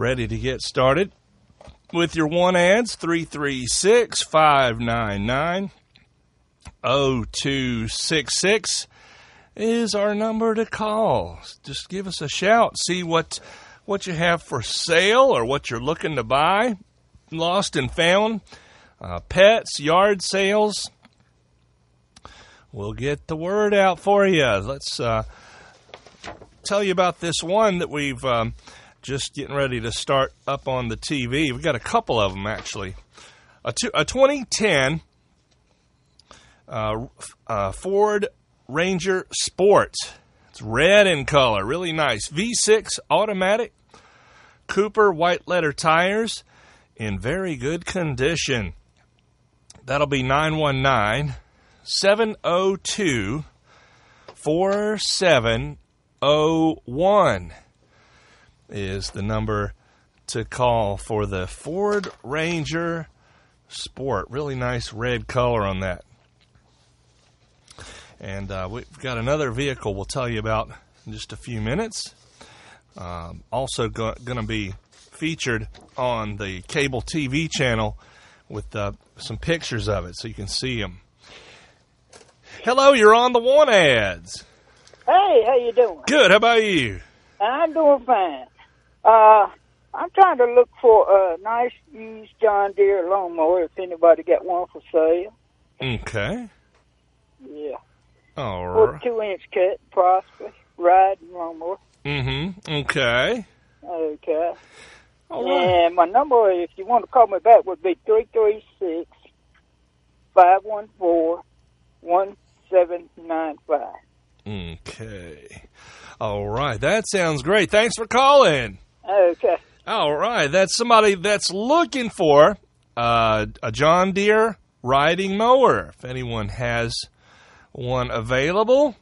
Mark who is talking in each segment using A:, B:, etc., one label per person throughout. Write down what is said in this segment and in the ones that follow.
A: ready to get started with your want ads 336 599 0266 is our number to call. Just give us a shout, see what what you have for sale or what you're looking to buy, lost and found, uh, pets, yard sales. We'll get the word out for you. Let's uh, tell you about this one that we've um, just getting ready to start up on the TV. We've got a couple of them actually. A, two, a 2010 uh, uh, Ford Ranger Sport. It's red in color, really nice. V6 automatic, Cooper white letter tires in very good condition. That'll be 919 702 4701 is the number to call for the Ford Ranger Sport. Really nice red color on that. And uh, we've got another vehicle we'll tell you about in just a few minutes. Um, also going to be featured on the cable TV channel with uh, some pictures of it so you can see them. Hello, you're on the want ads.
B: Hey, how you doing?
A: Good. How about you?
B: I'm doing fine. Uh, I'm trying to look for a nice used John Deere lawnmower. If anybody got one for sale,
A: Okay.
B: yeah,
A: All right.
B: two inch cut, possibly riding lawnmower.
A: Mm-hmm. Okay.
B: Okay.
A: All right.
B: And my number, if you want to call me back, would be three three six five one four one seven nine five.
A: Okay. All right. That sounds great. Thanks for calling.
B: Okay.
A: All right. That's somebody that's looking for uh, a John Deere riding mower. If anyone has one available,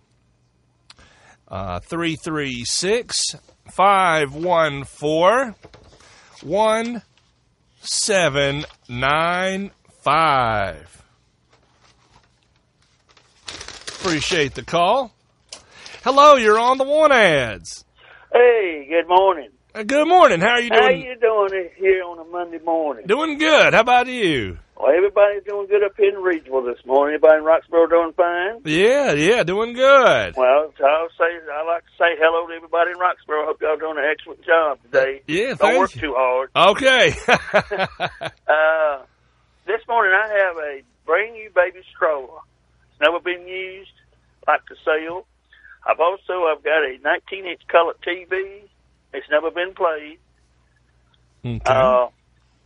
A: uh, 336 514 1795. Appreciate the call. Hello, you're on the want ads.
C: Hey, good morning.
A: Uh, Good morning. How are you doing?
C: How you doing here on a Monday morning?
A: Doing good. How about you?
C: Well, everybody's doing good up here in Regional this morning. Everybody in Roxboro doing fine?
A: Yeah, yeah, doing good.
C: Well, I'll say I like to say hello to everybody in Roxboro. I hope y'all doing an excellent job today.
A: Yeah,
C: Don't
A: thank
C: work too hard.
A: Okay.
C: Uh, this morning I have a brand new baby stroller. It's never been used, like to sell. I've also I've got a 19 inch color TV. It's never been played.
A: okay.
C: Uh,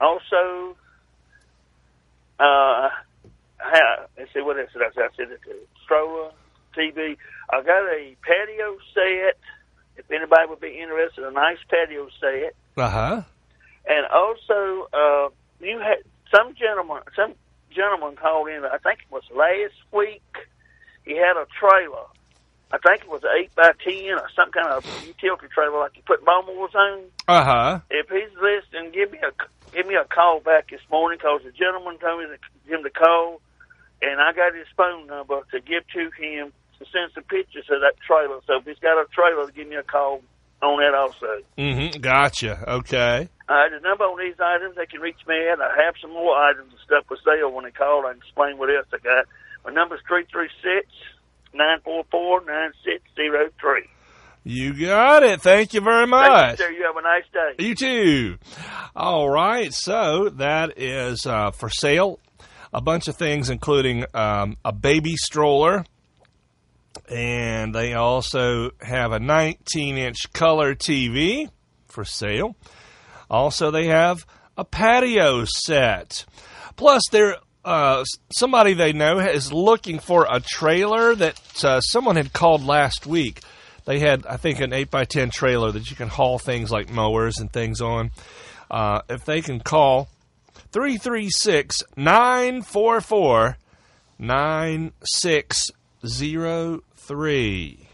C: also, uh, ha- let's see what else did I say? I said it to stroller, TV. I got a patio set. If anybody would be interested, a nice patio set.
A: Uh huh.
C: And also, uh, you had some gentleman, some gentleman called in. I think it was last week. He had a trailer. I think it was an eight by ten or some kind of utility trailer like you put lawnmowers on
A: Uh huh.
C: if he's listening, give me a give me a call back this morning 'cause the gentleman told me to, him to call, and I got his phone number to give to him to send some pictures of that trailer. So if he's got a trailer, give me a call on that also.
A: Mm-hmm. Gotcha. Okay.
C: Uh, the number on these items they can reach me at. I have some more items and stuff for sale when they call. I can explain what else I got. My number's three three six nine four four nine six zero three.
A: You got it. Thank you very
C: Thank
A: much.
C: you, sir. You have a nice day.
A: You too. All right. So that is uh, for sale. A bunch of things, including um, a baby stroller. And they also have a 19 inch color TV for sale. Also, they have a patio set. Plus, they're uh, somebody they know is looking for a trailer that uh, someone had called last week. They had, I think, an 8 by 10 trailer that you can haul things like mowers and things on. Uh, if they can call 336 944 9603.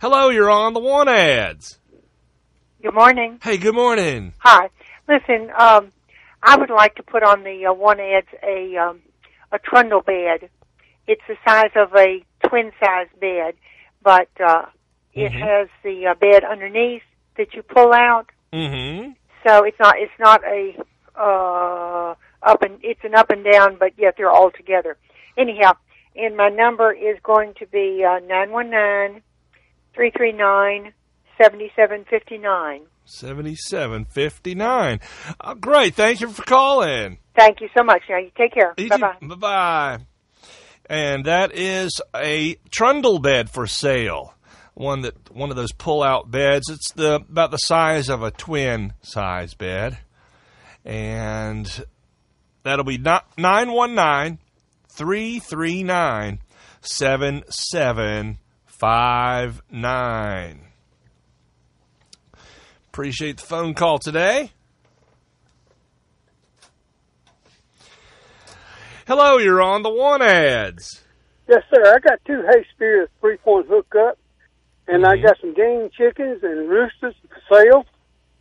A: Hello, you're on the want ads.
D: Good morning.
A: Hey, good morning.
D: Hi. Listen, um, I would like to put on the uh, want ads a um, a trundle bed. It's the size of a twin size bed, but uh, it
A: Mhm.
D: has the uh, bed underneath that you pull out,
A: Mm-hmm.
D: So it's not it's not a uh, up and it's an up and down, but yet they're all together. Anyhow, and my number is going to be uh, nine one nine three three nine seventy seven fifty nine.
A: 7759. Uh, great. Thank you for calling.
D: Thank you so much. Now you take care. Bye-bye.
A: Bye-bye. And that is a trundle bed for sale. One that one of those pull-out beds. It's the about the size of a twin size bed. And that'll be not 919 339 7759. Appreciate the phone call today. Hello, you're on the want ads.
E: Yes, sir. I got two hay spears, three point hookup, and I got some game chickens and roosters for sale.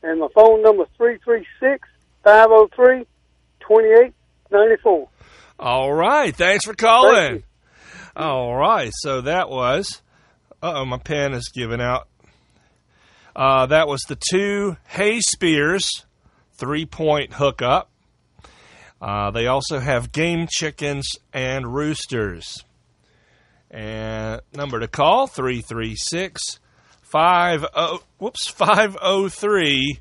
E: And my phone number three three six five zero three twenty eight ninety four.
A: All right, thanks for calling.
E: Thank.
A: All right, so that was. Uh oh, my pen is giving out. Uh, that was the two hay spears, three point hookup. Uh, they also have game chickens and roosters. And number to call 336 50 whoops 503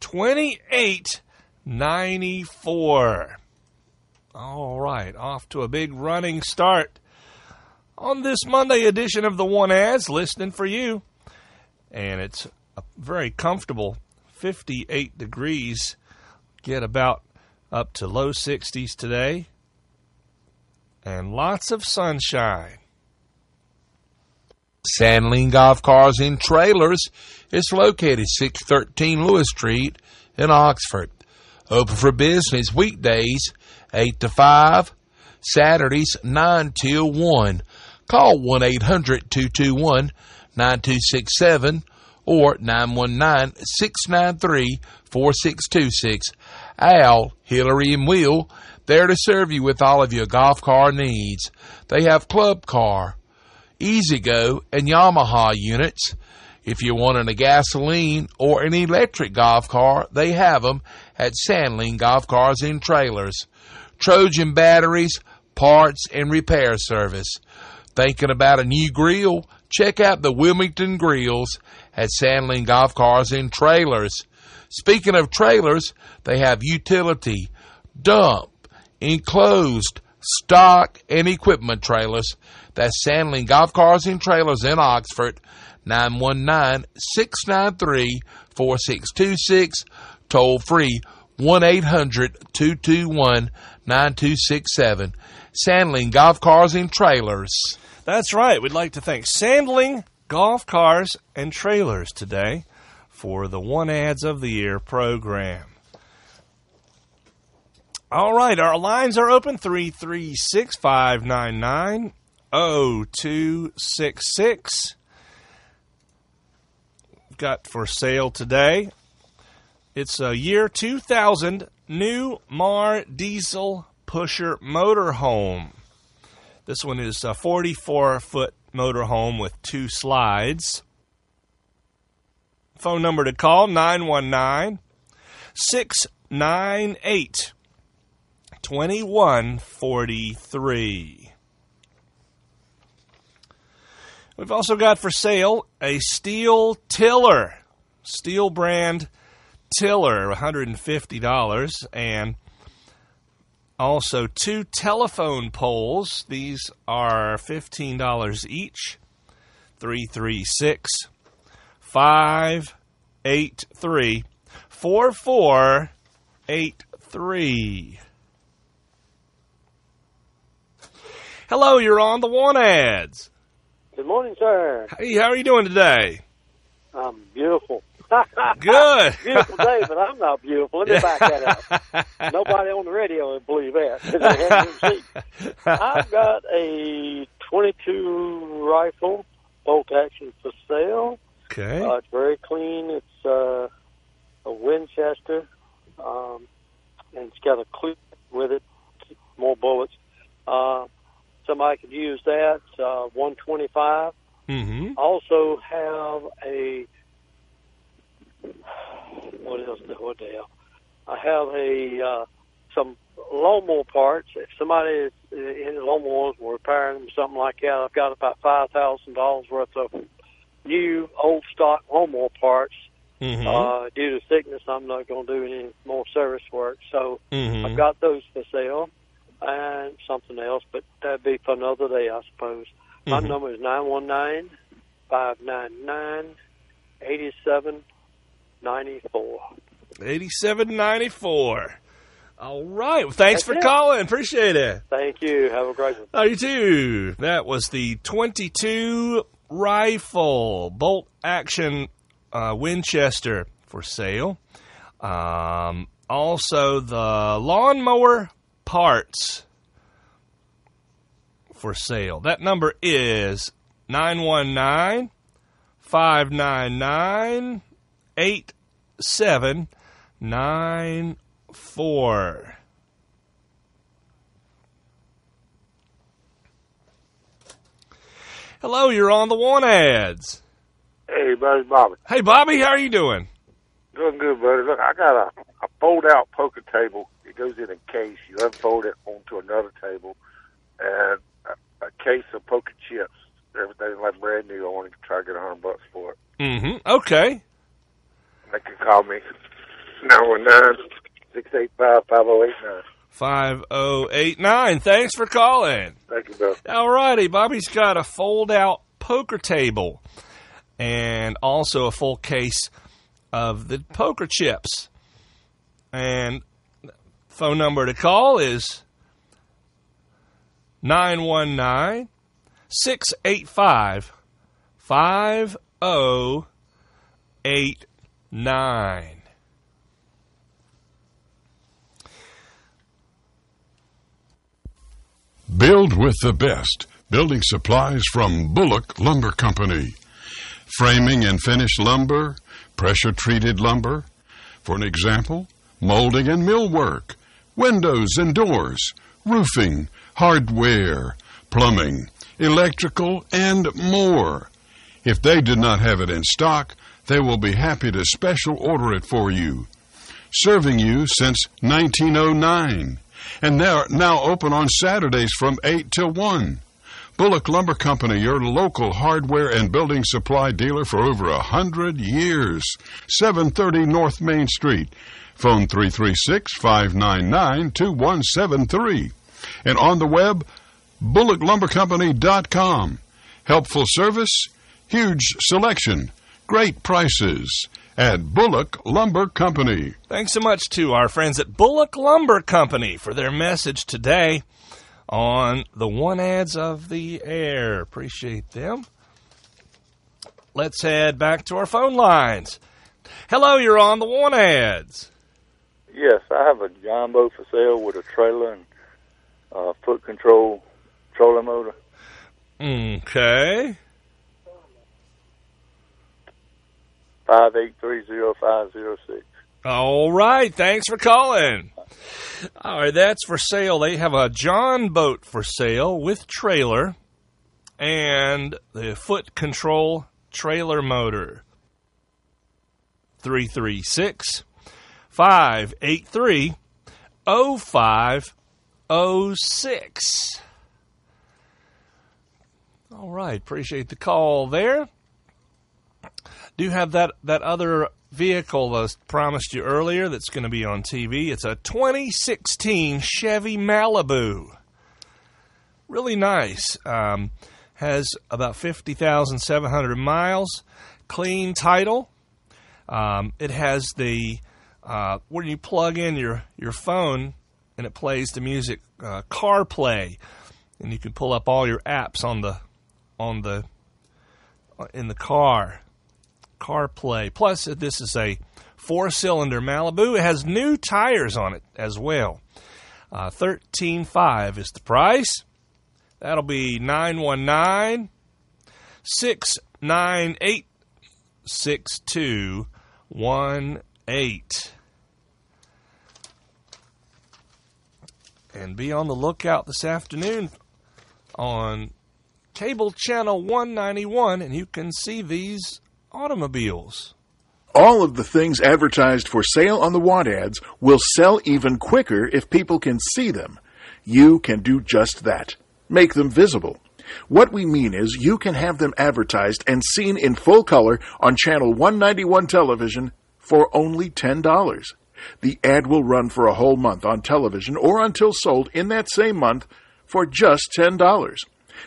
A: 2894. All right, off to a big running start on this Monday edition of the Want Ads, listening for you. And it's a very comfortable 58 degrees. Get about up to low 60s today. And lots of sunshine.
F: Sandling Golf Cars and Trailers is located 613 Lewis Street in Oxford. Open for business weekdays 8 to 5, Saturdays 9 till 1. Call 1 800 221 9267 or 919 693 4626. Al, Hillary, and Will there to serve you with all of your golf car needs. They have club car, E-Z-GO, and Yamaha units. If you're wanting a gasoline or an electric golf car, they have them at Sandling Golf Cars and Trailers. Trojan batteries, parts, and repair service. Thinking about a new grill? Check out the Wilmington Grills at Sandling Golf Cars and Trailers. Speaking of trailers, they have utility, dump, enclosed, stock, and equipment trailers. That's Sandling Golf Cars and Trailers in Oxford, 919 693 4626, toll free 1 800 221 9267. Sandling Golf Cars and Trailers.
A: That's right. We'd like to thank Sandling Golf Cars and Trailers today for the Want Ads of the Air program. All right, our lines are open 336 599 0266. Got for sale today. It's a year 2000 new Mar diesel pusher motorhome. This one is a 44 foot motorhome with two slides. Phone number to call 919 698 2143. We've also got for sale a Stihl tiller, Stihl brand tiller, $150, and also two telephone poles. These are $15 each. 336 583 4483. Hello, you're on the want ads.
E: Good morning, sir.
A: Hey, how are you doing today?
E: I'm beautiful.
A: Good.
E: beautiful day, but I'm not beautiful. Let me back that up. Nobody on the radio would believe that. They haven't even seen. I've got a 22 rifle bolt action for sale.
A: Okay.
E: Uh, it's very clean. It's uh, a Winchester, um, and it's got a clip with it, more bullets. Uh, somebody could use that. Uh, 125.
A: Mm-hmm.
E: Also have a
G: what else? What the hell? I have a uh, some lawnmower parts. If somebody is in lawnmowers or repairing them, something like that, I've got about five thousand dollars worth of new old stock lawnmower parts.
A: Mhm.
G: Uh, due to sickness, I'm not going to do any more service work, so
A: Mhm.
G: I've got those for sale and something else, but that'd be for another day, I suppose. My
A: Mhm.
G: number is nine one nine five nine nine eighty seven ninety four.
A: 8794. All right. Well, thanks
G: That's
A: for
G: it.
A: calling. Appreciate it.
G: Thank you. Have a great one.
A: Oh, you too. That was the 22 rifle bolt action uh, Winchester for sale. Um, also, the lawnmower parts for sale. That number is 919 599 8794. Hello, you're on the want ads.
H: Hey, buddy, Bobby.
A: Hey, Bobby, how are you doing?
H: Doing good, buddy. Look, I got a, a fold-out poker table. It goes in a case. You unfold it onto another table, and a, a case of poker chips. Everything like brand new. I want to try to get a hundred bucks for it.
A: Mm-hmm. Okay.
H: They can call me nine one nine six eight five five zero eight nine.
A: 5089. Thanks for calling.
H: Thank you, Bill.
A: All righty. Bobby's got a fold out poker table and also a full case of the poker chips. And phone number to call is 919 685 5089.
I: Build with the best. Building supplies from Bullock Lumber Company. Framing and finished lumber, pressure treated lumber. For an example, molding and millwork, windows and doors, roofing, hardware, plumbing, electrical, and more. If they did not have it in stock, they will be happy to special order it for you. Serving you since 1909 and they're now open on Saturdays from 8 till 1. Bullock Lumber Company, your local hardware and building supply dealer for over a hundred years. 730 North Main Street. Phone 336-599-2173. And on the web, bullocklumbercompany.com. Helpful service, huge selection, great prices at Bullock Lumber Company.
A: Thanks so much to our friends at Bullock Lumber Company for their message today on the want ads of the air. Appreciate them. Let's head back to our phone lines. Hello, you're on the want ads.
J: Yes, I have a John boat for sale with a trailer and uh, foot control trolling motor.
A: Okay.
J: Five eight three zero five zero six.
A: All right. Thanks for calling. All right. That's for sale. They have a John boat for sale with trailer and the foot control trailer motor. 336 583 0506. All right. Appreciate the call there. Do have that, that other vehicle I promised you earlier that's going to be on TV. It's a 2016 Chevy Malibu. Really nice. Um, has about 50,700 miles. Clean title. Um, it has the uh, when you plug in your, your phone and it plays the music uh, CarPlay, and you can pull up all your apps on the on the uh, in the car. CarPlay. Plus, this is a four-cylinder Malibu. It has new tires on it as well. Uh, Thirteen five is the price. That'll be nine one nine six nine eight six two one eight. And be on the lookout this afternoon on cable channel 191, and you can see these automobiles.
K: All of the things advertised for sale on the want ads will sell even quicker if people can see them. You can do just that. Make them visible. What we mean is you can have them advertised and seen in full color on channel 191 television for only $10. The ad will run for a whole month on television or until sold in that same month for just $10.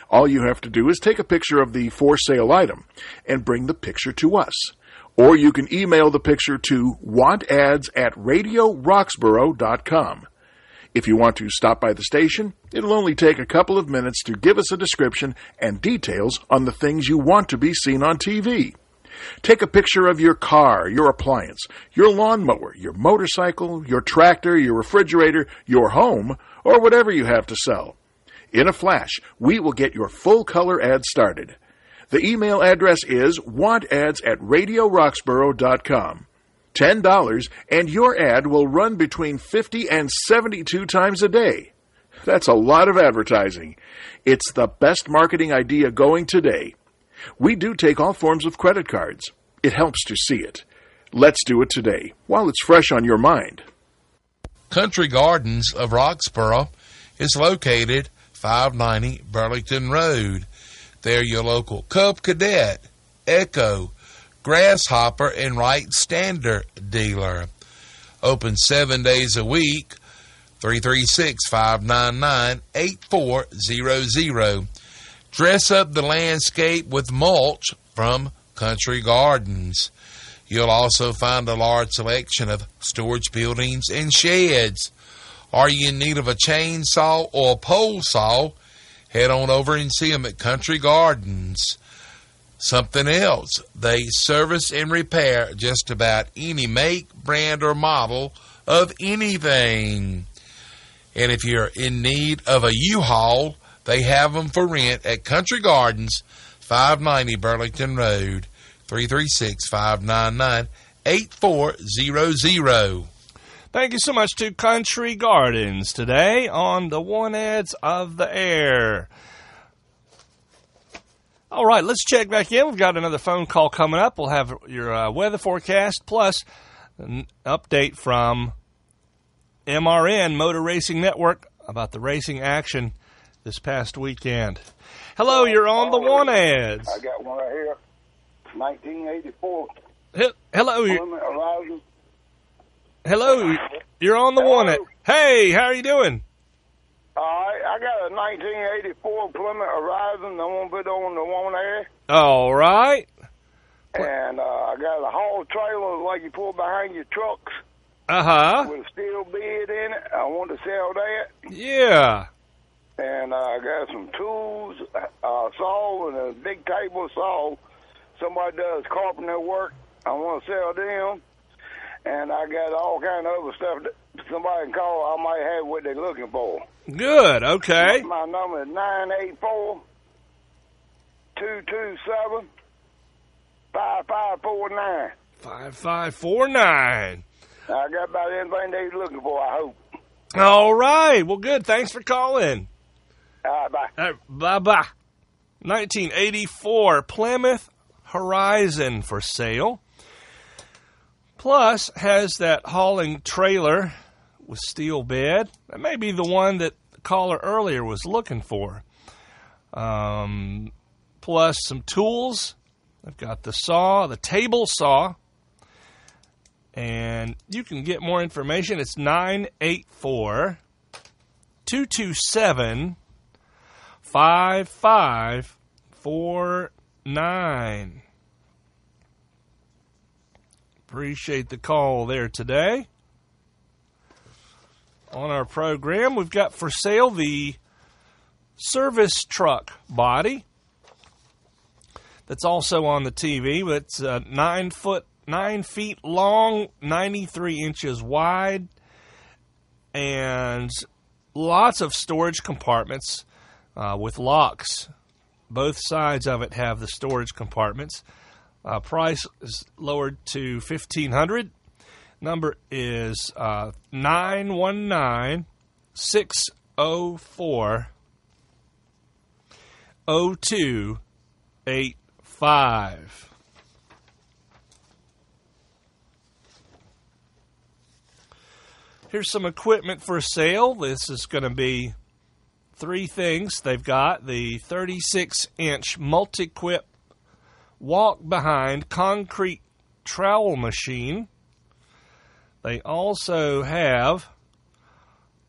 K: All you have to do is take a picture of the for sale item and bring the picture to us. Or you can email the picture to wantads at radioroxboro.com. If you want to stop by the station, it'll only take a couple of minutes to give us a description and details on the things you want to be seen on TV. Take a picture of your car, your appliance, your lawnmower, your motorcycle, your tractor, your refrigerator, your home, or whatever you have to sell. In a flash, we will get your full color ad started. The email address is wantads at radioroxboro.com. $10 and your ad will run between 50 and 72 times a day. That's a lot of advertising. It's the best marketing idea going today. We do take all forms of credit cards. It helps to see it. Let's do it today while it's fresh on your mind.
F: Country Gardens of Roxboro is located 590 Burlington Road. They're your local Cub Cadet, Echo, Grasshopper, and Wright Stander dealer. Open seven days a week. 336 599 8400. Dress up the landscape with mulch from Country Gardens. You'll also find a large selection of storage buildings and sheds. Are you in need of a chainsaw or a pole saw? Head on over and see them at Country Gardens. Something else, they service and repair just about any make, brand, or model of anything. And if you're in need of a U-Haul, they have them for rent at Country Gardens, 590 Burlington Road, 336 599 8400.
A: Thank you so much to Country Gardens today on the Want Ads of the Air. All right, let's check back in. We've got another phone call coming up. We'll have your uh, weather forecast plus an update from MRN Motor Racing Network about the racing action this past weekend. Hello, you're on the Want Ads.
L: I got one right here. 1984.
A: He- Hello, you-
L: Plymouth Horizon.
A: Hello, you're on the Want Ad. Hey, how are you doing?
L: Right, I got a 1984 Plymouth Horizon. I want to put on the one there.
A: All right.
L: And uh, I got a haul trailer like you pull behind your trucks
A: Uh huh.
L: with a steel bed in it. I want to sell that.
A: Yeah.
L: And uh, I got some tools, uh, saw, and a big table saw. Somebody does carpenter work. I want to sell them. And I got all kind of other stuff that somebody can call. I might have what they're looking for.
A: Good. Okay.
L: My number is 984 227 5549.
A: Five five four nine.
L: I got about anything they're looking for, I hope.
A: All right. Well, good. Thanks for calling.
L: All right, bye.
A: All right, bye bye. 1984 Plymouth Horizon for sale. Plus has that hauling trailer with steel bed. That may be the one that the caller earlier was looking for. Um, plus some tools. I've got the saw, the table saw. And you can get more information. It's 984 227 5549. Appreciate the call there today. On our program, we've got for sale the service truck body. That's also on the TV. It's uh, nine foot, nine feet long, 93 inches wide, and lots of storage compartments uh, with locks. Both sides of it have the storage compartments. Uh, price is lowered to fifteen hundred. Number is uh, nine one nine six zero four zero two eight five. Here's some equipment for sale. This is going to be three things they've got the 36 inch Multiquip walk behind concrete trowel machine. They also have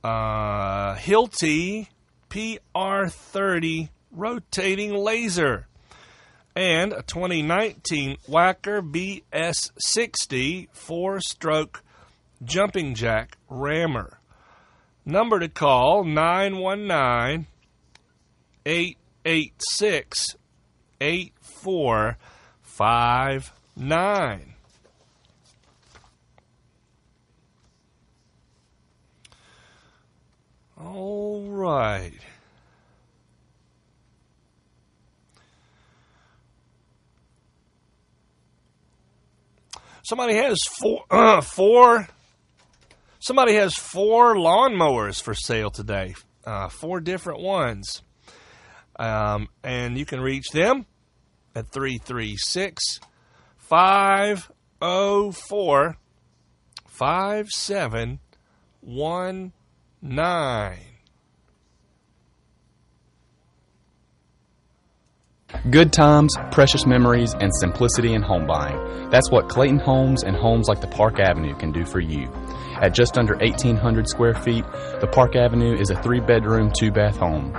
A: uh, Hilti PR30 rotating laser and a 2019 Wacker BS60 four stroke jumping jack rammer. Number to call 919 886 8459. All right. Somebody has four, uh, four. Somebody has four lawnmowers for sale today. Uh, four different ones, um, and you can reach them at 336 504 5719.
M: Good times, precious memories, and simplicity in home buying. That's what Clayton Homes and homes like the Park Avenue can do for you. At just under 1,800 square feet, the Park Avenue is a three bedroom, two bath home.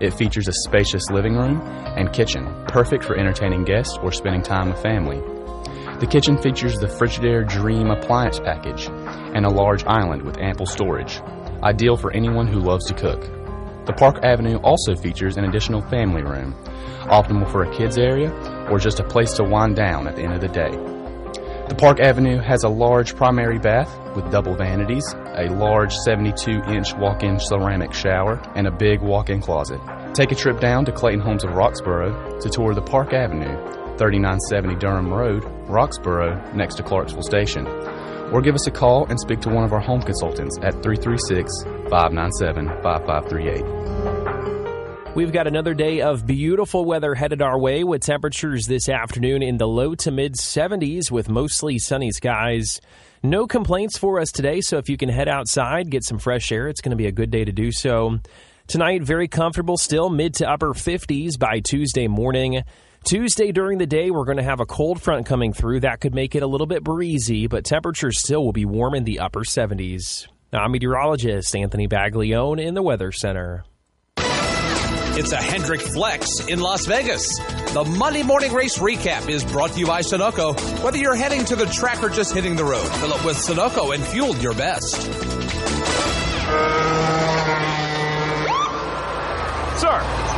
M: It features a spacious living room and kitchen, perfect for entertaining guests or spending time with family. The kitchen features the Frigidaire Dream appliance package and a large island with ample storage, ideal for anyone who loves to cook. The Park Avenue also features an additional family room, optimal for a kids area or just a place to wind down at the end of the day. The Park Avenue has a large primary bath with double vanities, a large 72 inch walk in ceramic shower, and a big walk in closet. Take a trip down to Clayton Homes of Roxboro to tour the Park Avenue, 3970 Durham Road, Roxboro, next to Clarksville Station. Or give us a call and speak to one of our home consultants at 336 597 5538.
N: We've got another day of beautiful weather headed our way with temperatures this afternoon in the low to mid 70s with mostly sunny skies. No complaints for us today, so if you can head outside, get some fresh air, it's going to be a good day to do so. Tonight, very comfortable still, mid to upper 50s by Tuesday morning. Tuesday during the day, we're going to have a cold front coming through. That could make it a little bit breezy, but temperatures still will be warm in the upper 70s. Now, I'm meteorologist Anthony Baglione in the Weather Center.
O: It's a Hendrick Flex in Las Vegas. The Monday morning race recap is brought to you by Sunoco. Whether you're heading to the track or just hitting the road, fill up with Sunoco and fuel your best.
P: Sir,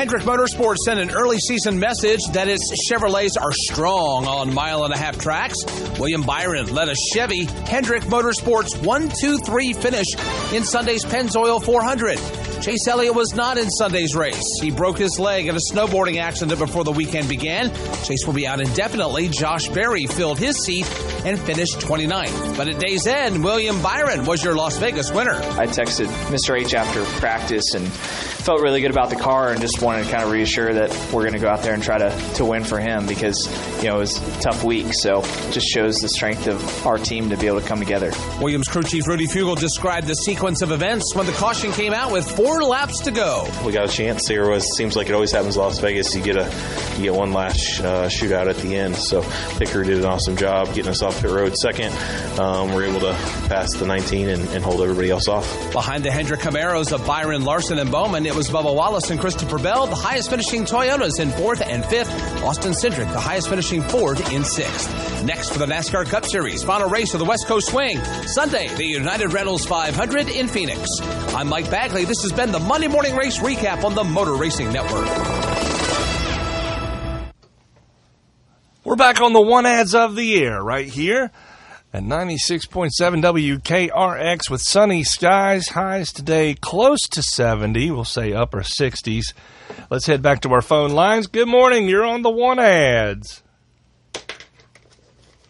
O: Hendrick Motorsports sent an early season message that its Chevrolets are strong on mile and a half tracks. William Byron led a Chevy Hendrick Motorsports 1 2 3 finish in Sunday's Pennzoil 400. Chase Elliott was not in Sunday's race. He broke his leg in a snowboarding accident before the weekend began. Chase will be out indefinitely. Josh Berry filled his seat and finished 29th. But at day's end, William Byron was your Las Vegas winner.
Q: I texted Mr. H after practice and felt really good about the car and just wanted to kind of reassure that we're going to go out there and try to, to win for him because, you know, it was a tough week. So just shows the strength of our team to be able to come together.
O: Williams crew chief Rudy Fugle described the sequence of events when the caution came out with four laps to go.
R: We got a chance. There was seems like it always happens in Las Vegas. You get a you get one last uh, shootout at the end. So Picker did an awesome job getting us off pit road second. Um, we're able to pass the 19 and, and hold everybody else off.
O: Behind the Hendrick Camaros of Byron Larson and Bowman, it was Bubba Wallace and Christopher Bell, the highest finishing Toyotas in fourth and fifth. Austin Cindric, the highest finishing Ford in sixth. Next for the NASCAR Cup Series, final race of the West Coast Swing. Sunday, the United Rentals 500 in Phoenix. I'm Mike Bagley. This has been the Monday Morning Race Recap on the Motor Racing Network.
A: We're back on the want ads of the air right here. At 96.7 WKRX with sunny skies. Highs today close to 70. We'll say upper 60s. Let's head back to our phone lines. Good morning. You're on the want ads.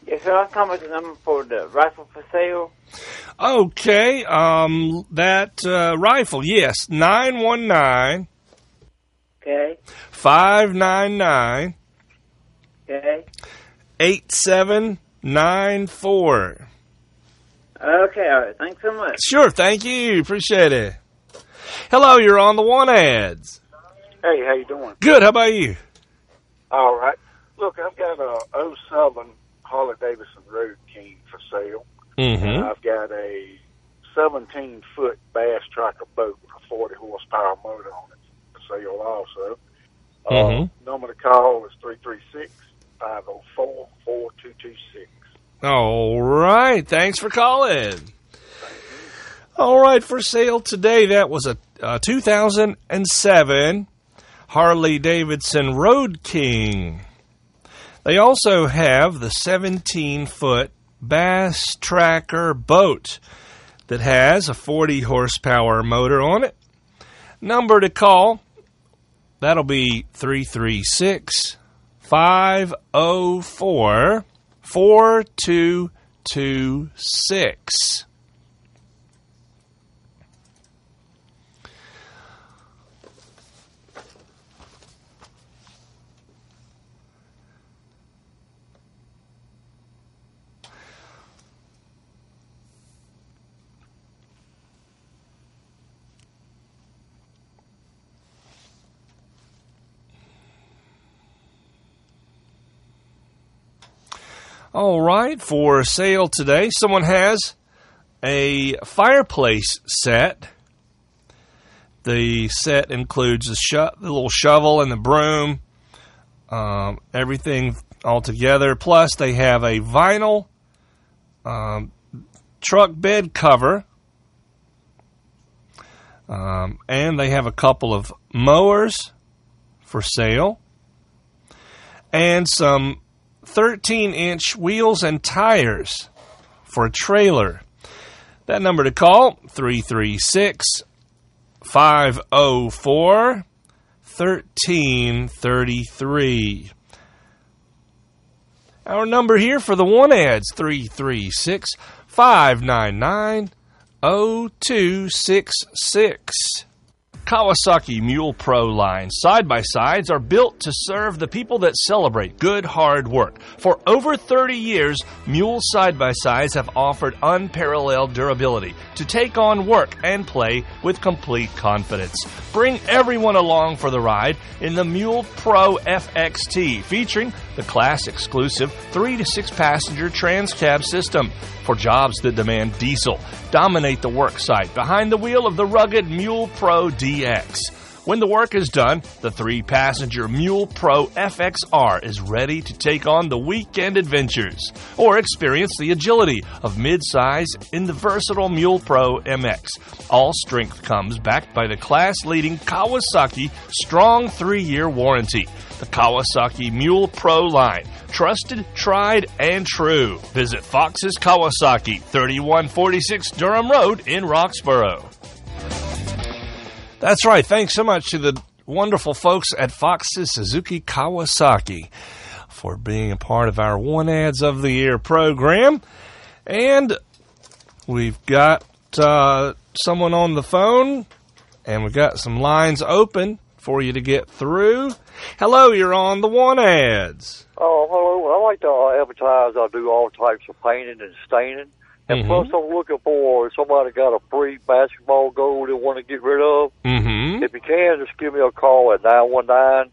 S: Yes, sir. Calling with the number for the rifle for sale.
A: Okay. Um, that uh, rifle, yes. 919
S: Okay.
A: 599
S: Okay.
A: 8794.
S: Okay. All right. Thanks so much.
A: Sure. Thank you. Appreciate it. Hello. You're on the want ads.
H: Hey, how you doing?
A: Good. How about you?
H: All right. Look, I've got a 07 Harley Davidson Road King for sale.
A: Mhm.
H: I've got a 17 foot bass tracker boat with a 40 horsepower motor on it for sale also.
A: Mhm.
H: Uh, number to call is 336 504 4226.
A: All right. Thanks for calling. All right. For sale today, that was a, uh 2007 Harley Davidson Road King. They also have the 17 foot Bass Tracker boat that has a 40 horsepower motor on it. Number to call, that'll be 336 504 4226. All right, for sale today, someone has a fireplace set. The set includes the, sho- the little shovel and the broom, um, everything all together. Plus, they have a vinyl um, truck bed cover, um, and they have a couple of mowers for sale, and some 13 inch wheels and tires for a trailer. That number to call 336 504 1333. Our number here for the want ads 336 599 0266. Kawasaki Mule Pro line side by sides are built to serve the people that celebrate good hard work. For over 30 years, Mule side by sides have offered unparalleled durability to take on work and play with complete confidence. Bring everyone along for the ride in the Mule Pro FXT featuring the class exclusive 3 to 6 passenger trans cab system for jobs that demand diesel. Dominate the work site behind the wheel of the rugged Mule Pro When the work is done, the three passenger Mule Pro FXR is ready to take on the weekend adventures or experience the agility of midsize in the versatile Mule Pro MX. All strength comes backed by the class leading Kawasaki strong three year warranty. The Kawasaki Mule Pro line. Trusted, tried, and true. Visit Fox's Kawasaki, 3146 Durham Road in Roxboro. That's right. Thanks so much to the wonderful folks at Fox's Suzuki Kawasaki for being a part of our Want Ads of the Air program. And we've got uh, someone on the phone, and we've got some lines open for you to get through. Hello, you're on the Want Ads.
T: Oh, hello. I like to advertise. I do all types of painting and staining. And
A: Mhm.
T: plus, I'm looking for somebody got a free basketball goal they want to get rid of.
A: Mm-hmm.
T: If you can, just give me a call at nine one nine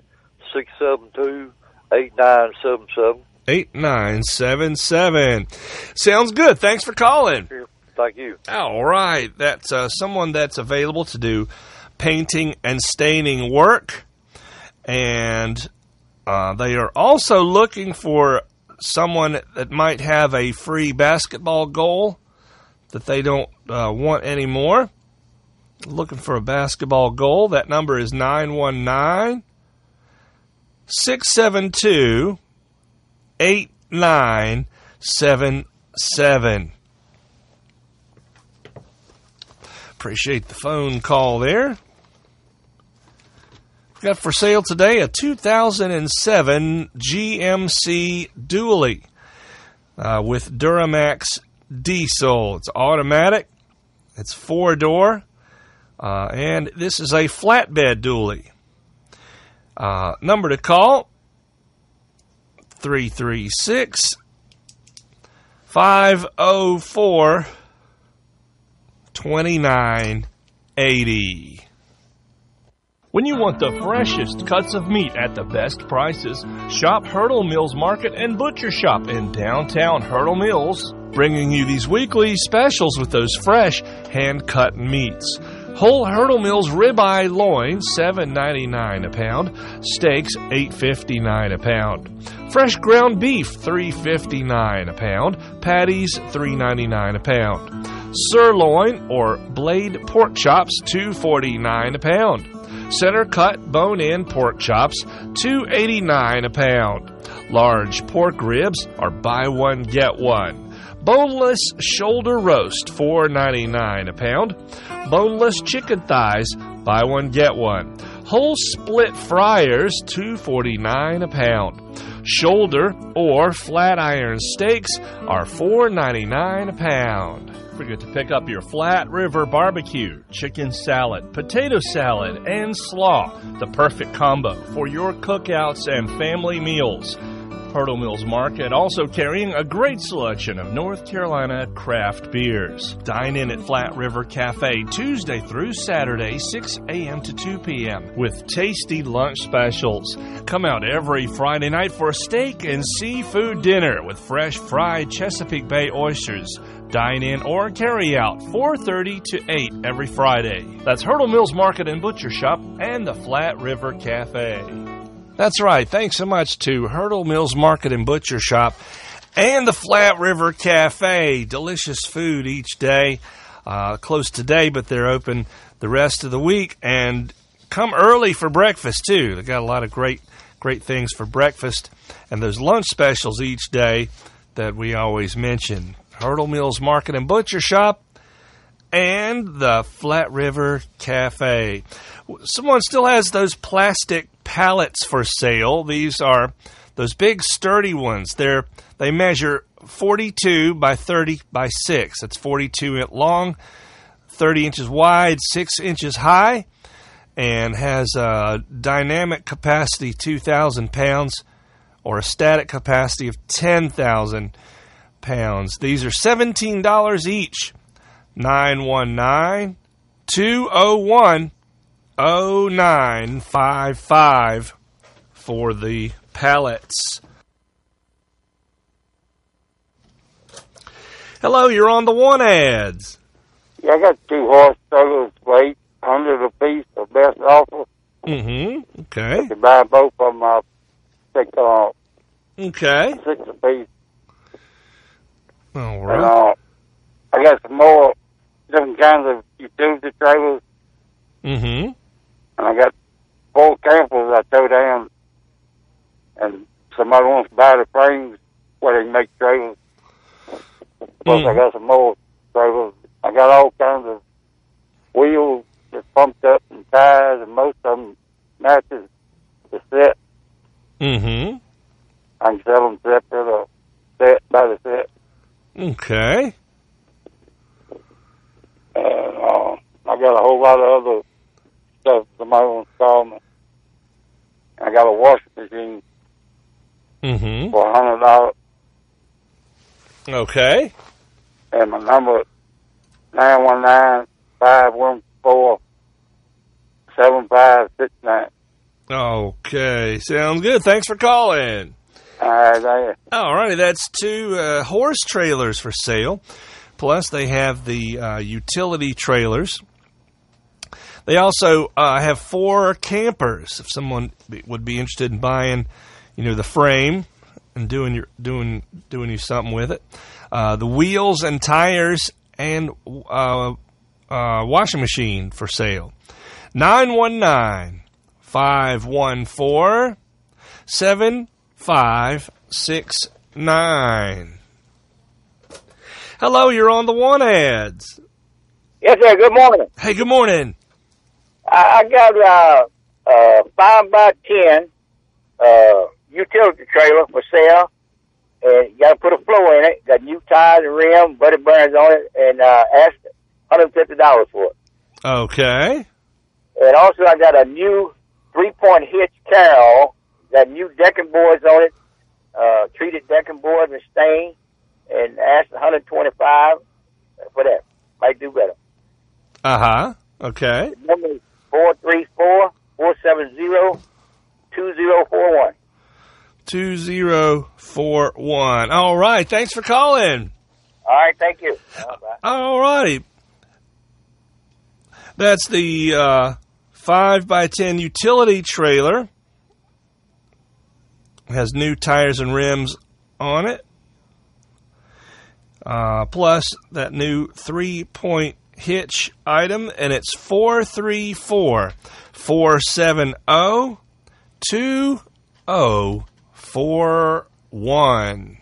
T: six seven two eight nine seven seven.
A: 8977. Sounds good. Thanks for calling.
T: Thank you.
A: All right. That's uh, someone that's available to do painting and staining work. And uh, they are also looking for someone that might have a free basketball goal that they don't uh, want anymore. Looking for a basketball goal. That number is 919 672 8977. Appreciate the phone call there. Got for sale today a 2007 GMC Dually uh, with Duramax diesel. It's automatic. It's four door, uh, and this is a flatbed dually. Uh, number to call 336 504 2980. When you want the freshest cuts of meat at the best prices, shop Hurdle Mills Market and Butcher Shop in downtown Hurdle Mills, bringing you these weekly specials with those fresh hand-cut meats. Whole Hurdle Mills ribeye loin, seven ninety nine a pound. Steaks, eight fifty nine a pound. Fresh ground beef, three fifty nine a pound. Patties, three ninety nine a pound. Sirloin or blade pork chops, two forty nine a pound. Center cut bone in pork chops, two eighty nine a pound. Large pork ribs are buy one get one. Boneless shoulder roast, four ninety nine a pound. Boneless chicken thighs, buy one get one. Whole split fryers, two forty nine a pound. Shoulder or flat iron steaks are four ninety nine a pound. Forget to pick up your Flat River Barbecue, chicken salad, potato salad, and slaw, the perfect combo for your cookouts and family meals. Hurdle Mills Market also carrying a great selection of North Carolina craft beers. Dine in at Flat River Cafe Tuesday through Saturday, 6 a.m. to 2 p.m. with tasty lunch specials. Come out every Friday night for a steak and seafood dinner with fresh fried Chesapeake Bay oysters. Dine in or carry out 4:30 to 8 every Friday. That's Hurdle Mills Market and Butcher Shop and the Flat River Cafe. That's right. Thanks so much to Hurdle Mills Market and Butcher Shop and the Flat River Cafe. Delicious food each day. Uh, closed today, but they're open the rest of the week. And come early for breakfast too. They got a lot of great, great things for breakfast, and those lunch specials each day that we always mention. Hurdle Mills Market and Butcher Shop and the Flat River Cafe. Someone still has those plastic pallets for sale. These are those big sturdy ones. They're they measure 42 by 30 by 6. That's 42 inch long, 30 inches wide, 6 inches high, and has a dynamic capacity 2,000 pounds or a static capacity of 10,000 pounds. These are $17 each. 919 201 0955 for the pallets. Hello, you're on the Want Ads.
U: Yeah, I got two horse trailers, weight, hundred a piece, the best offer.
A: Mm-hmm. Okay.
U: You buy both of them, I'll take uh,
A: Okay.
U: six a
A: All
U: And, uh, I got some more different kinds of utility trailers,
A: Mm-hmm.
U: and I got four campers I tow down, and somebody wants to buy the frames where they can make trailers. Plus, I
A: Mhm.
U: got some more trailers. I got all kinds of wheels that's pumped up and tires, and most of them matches the set.
A: Mm-hmm.
U: I can sell them separate or set by the set.
A: Okay.
U: And uh, I got a whole lot of other stuff somebody wants to call me. I got a washing machine
A: Mm-hmm.
U: for a hundred dollars,
A: Okay.
U: and my number nine one nine five one four seven five six nine.
A: Okay. Sounds good. Thanks for calling.
U: There.
A: All righty. That's two uh, horse trailers for sale. Plus, they have the uh, utility trailers. They also uh, have four campers. If someone would be interested in buying, you know, the frame and doing your doing doing you something with it, uh, the wheels and tires and uh, uh, washing machine for sale. 919 514 7569. Hello, you're on the Want Ads.
V: Yes, sir. Good morning.
A: Hey, good morning.
V: I, I got a uh, uh, five by ten uh, utility trailer for sale, and you got to put a floor in it. Got new tires and rim, buddy burns on it, and uh, asked one hundred fifty dollars for it.
A: Okay.
V: And also, I got a new three point hitch carryall. Got new decking boards on it, uh, treated decking boards and stain, and asked one hundred twenty five for that. Might do better.
A: Uh huh. Okay.
V: Number is four three four four seven zero two zero four one.
A: 2041. All right. Thanks for calling.
V: All right, thank you.
A: All righty. That's the uh, 5 by 10 utility trailer. Has new tires and rims on it. Uh, plus that new three point hitch item, and it's 434 470 2041.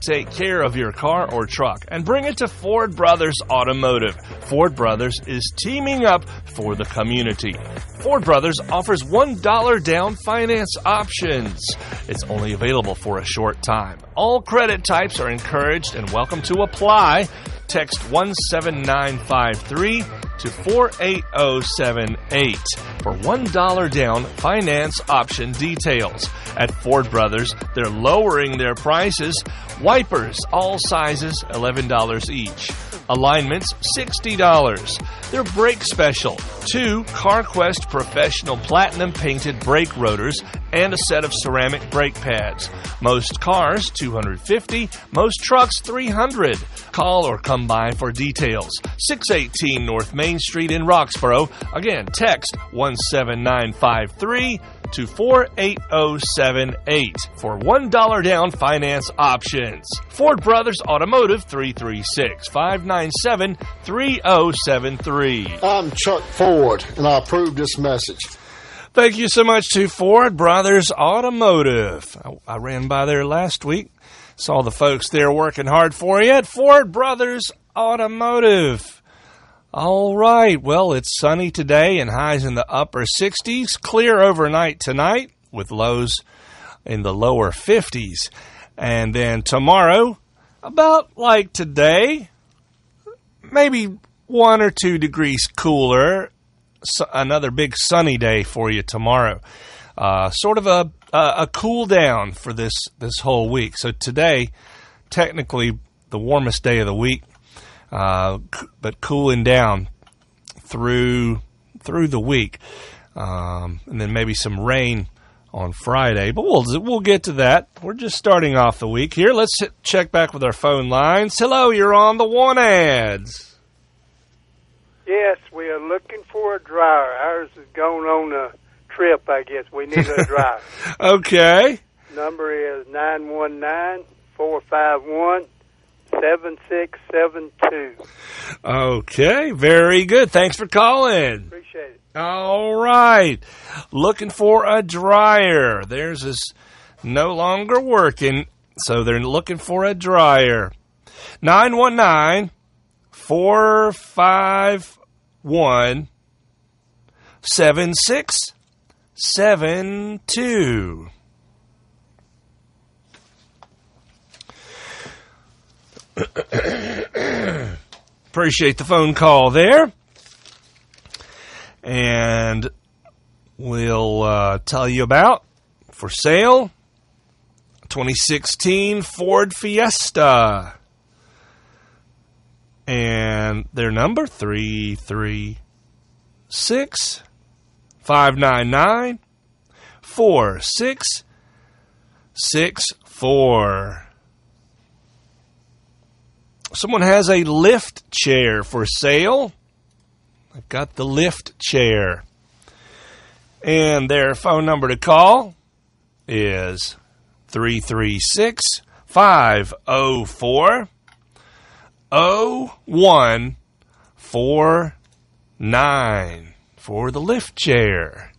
A: Take care of your car or truck and bring it to Ford Brothers Automotive. Ford Brothers is teaming up for the community. Ford Brothers offers $1 down finance options. It's only available for a short time. All credit types are encouraged and welcome to apply. Text 17953 to 48078 for $1 down finance option details. At Ford Brothers, they're lowering their prices. Wipers, all sizes, $11 each. Alignments, $60. Their brake special, two CarQuest Professional Platinum painted brake rotors and a set of ceramic brake pads. Most cars, 250, most trucks, 300. Call or come by for details. 618 North Main Street in Roxboro. Again, text 17953 to 48078 for $1 down finance options. Ford Brothers Automotive 336 597 3073.
W: I'm Chuck Ford, and I approve this message.
A: Thank you so much to Ford Brothers Automotive. I, I ran by there last week, saw the folks there working hard for you at Ford Brothers Automotive. All right, well, it's sunny today and highs in the upper 60s, clear overnight tonight with lows in the lower 50s. And then tomorrow, about like today, maybe one or two degrees cooler. So another big sunny day for you tomorrow. Uh, sort of a, a a cool down for this this whole week. So today, technically the warmest day of the week, uh, but cooling down through through the week, um, and then maybe some rain on Friday. But we'll we'll get to that. We're just starting off the week here. Let's hit, check back with our phone lines. Hello, you're on the Want Ads.
X: Yes, we are looking for a dryer. Ours is going on a trip, I guess. We need a dryer.
A: Okay.
X: Number is nine one nine four five one seven six seven two.
A: Okay, very good. Thanks for calling.
X: Appreciate it.
A: All right. Looking for a dryer. There's is no longer working, so they're looking for a dryer. 919 451 7672. Appreciate the phone call there. And we'll uh, tell you about for sale 2016 Ford Fiesta. And their number 336 599 4664. Someone has a lift chair for sale. I've got the lift chair. And their phone number to call is 336 504 0149 for the lift chair.